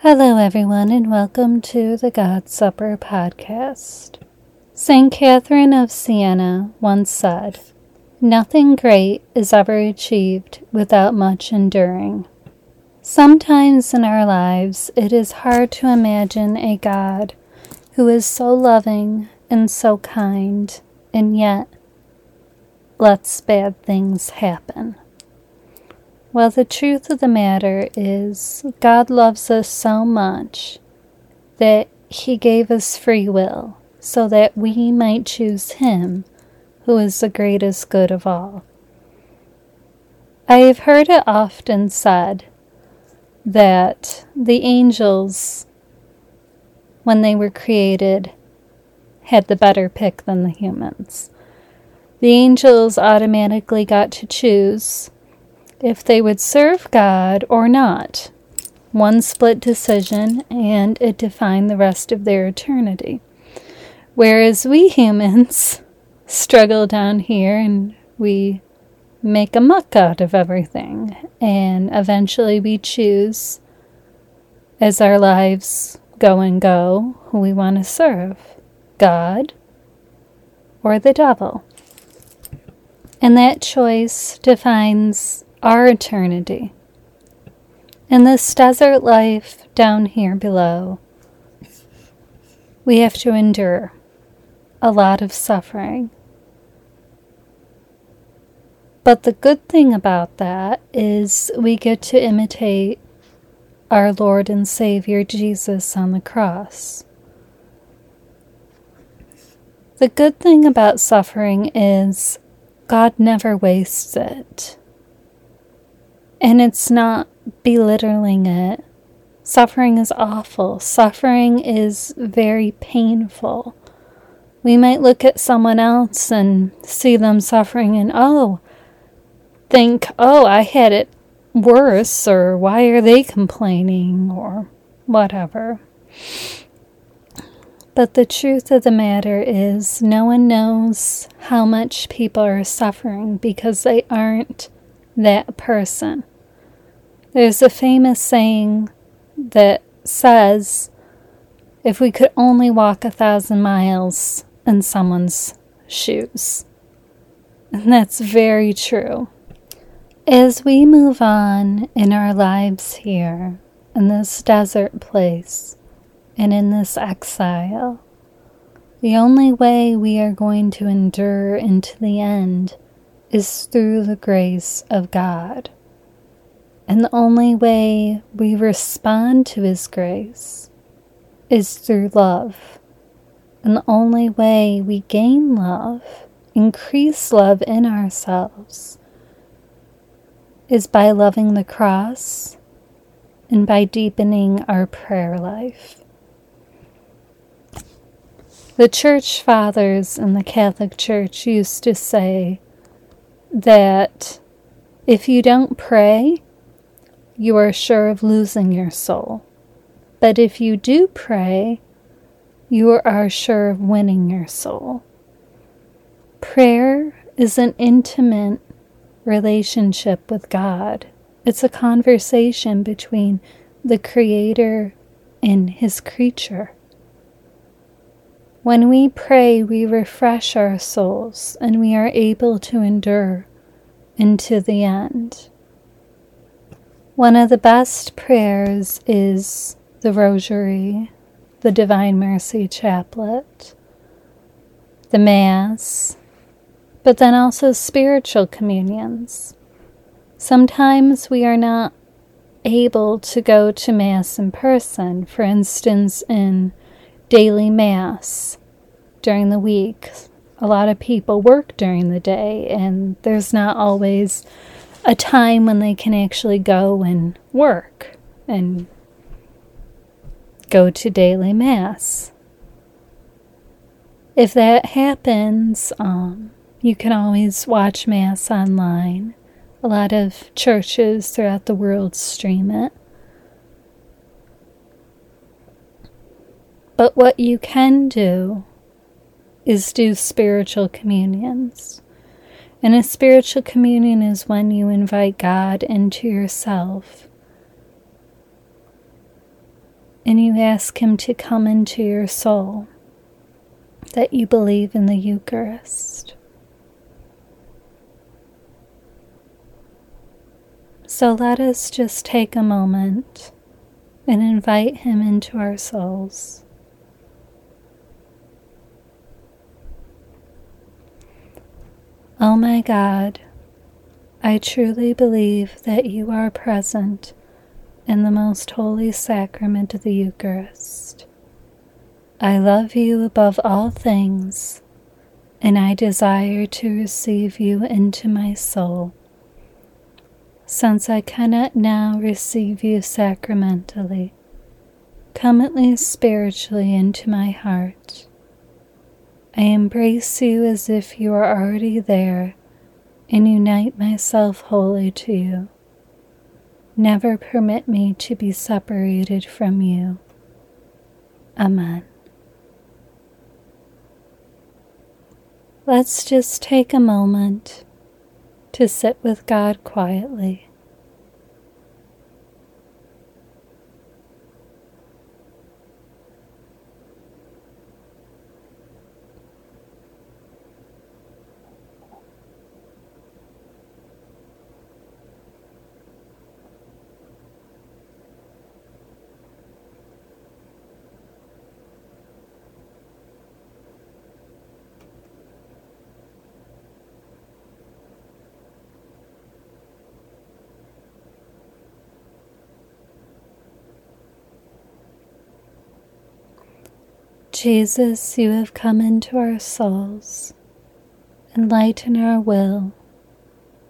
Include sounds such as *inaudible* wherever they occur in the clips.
Hello, everyone, and welcome to the God's Supper podcast. St. Catherine of Siena once said, Nothing great is ever achieved without much enduring. Sometimes in our lives, it is hard to imagine a God who is so loving and so kind, and yet lets bad things happen. Well, the truth of the matter is, God loves us so much that He gave us free will so that we might choose Him who is the greatest good of all. I have heard it often said that the angels, when they were created, had the better pick than the humans. The angels automatically got to choose if they would serve God or not. One split decision, and it defined the rest of their eternity. Whereas we humans *laughs* struggle down here and we make a muck out of everything, and eventually we choose, as our lives go and go, who we want to serve God or the devil. And that choice defines our eternity. In this desert life down here below, we have to endure a lot of suffering. But the good thing about that is we get to imitate our Lord and Savior Jesus on the cross. The good thing about suffering is God never wastes it. And it's not belittling it. Suffering is awful. Suffering is very painful. We might look at someone else and see them suffering and, oh, think, oh, I had it worse, or why are they complaining, or whatever. But the truth of the matter is, no one knows how much people are suffering because they aren't that person. There's a famous saying that says, if we could only walk a thousand miles in someone's shoes. And that's very true. As we move on in our lives here, in this desert place, and in this exile, the only way we are going to endure into the end is through the grace of God. And the only way we respond to His grace is through love. And the only way we gain love, increase love in ourselves, is by loving the cross and by deepening our prayer life. The church fathers in the Catholic Church used to say that if you don't pray, you are sure of losing your soul. But if you do pray, you are sure of winning your soul. Prayer is an intimate relationship with God. It's a conversation between the Creator and His creature. When we pray, we refresh our souls and we are able to endure into the end. One of the best prayers is the Rosary, the Divine Mercy Chaplet, the Mass, but then also spiritual communions. Sometimes we are not able to go to Mass in person, for instance, in daily Mass during the week. A lot of people work during the day, and there's not always a time when they can actually go and work and go to daily Mass. If that happens, um, you can always watch Mass online. A lot of churches throughout the world stream it. But what you can do is do spiritual communions. And a spiritual communion is when you invite God into yourself. and you ask Him to come into your soul, that you believe in the Eucharist. So let us just take a moment and invite Him into our souls. Oh my God, I truly believe that you are present in the most holy sacrament of the Eucharist. I love you above all things, and I desire to receive you into my soul. Since I cannot now receive you sacramentally, come at least spiritually into my heart. I embrace you as if you are already there and unite myself wholly to you. Never permit me to be separated from you. Amen. Let's just take a moment to sit with God quietly. Jesus, you have come into our souls, enlighten our will,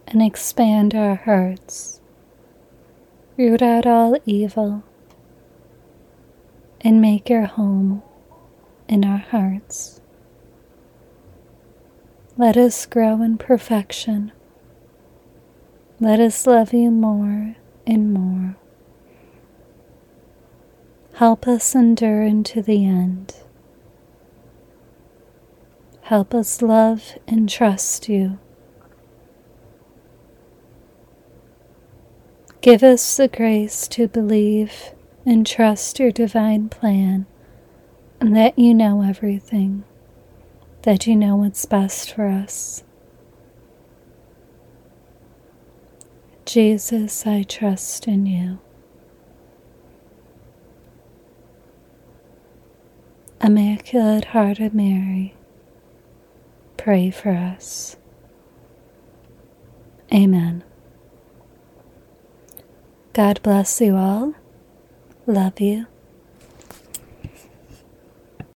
and expand our hearts. Root out all evil and make your home in our hearts. Let us grow in perfection. Let us love you more and more. Help us endure into the end. Help us love and trust you. Give us the grace to believe and trust your divine plan, and that you know everything, that you know what's best for us. Jesus, I trust in you. Immaculate Heart of Mary, pray for us. Amen. God bless you all. Love you.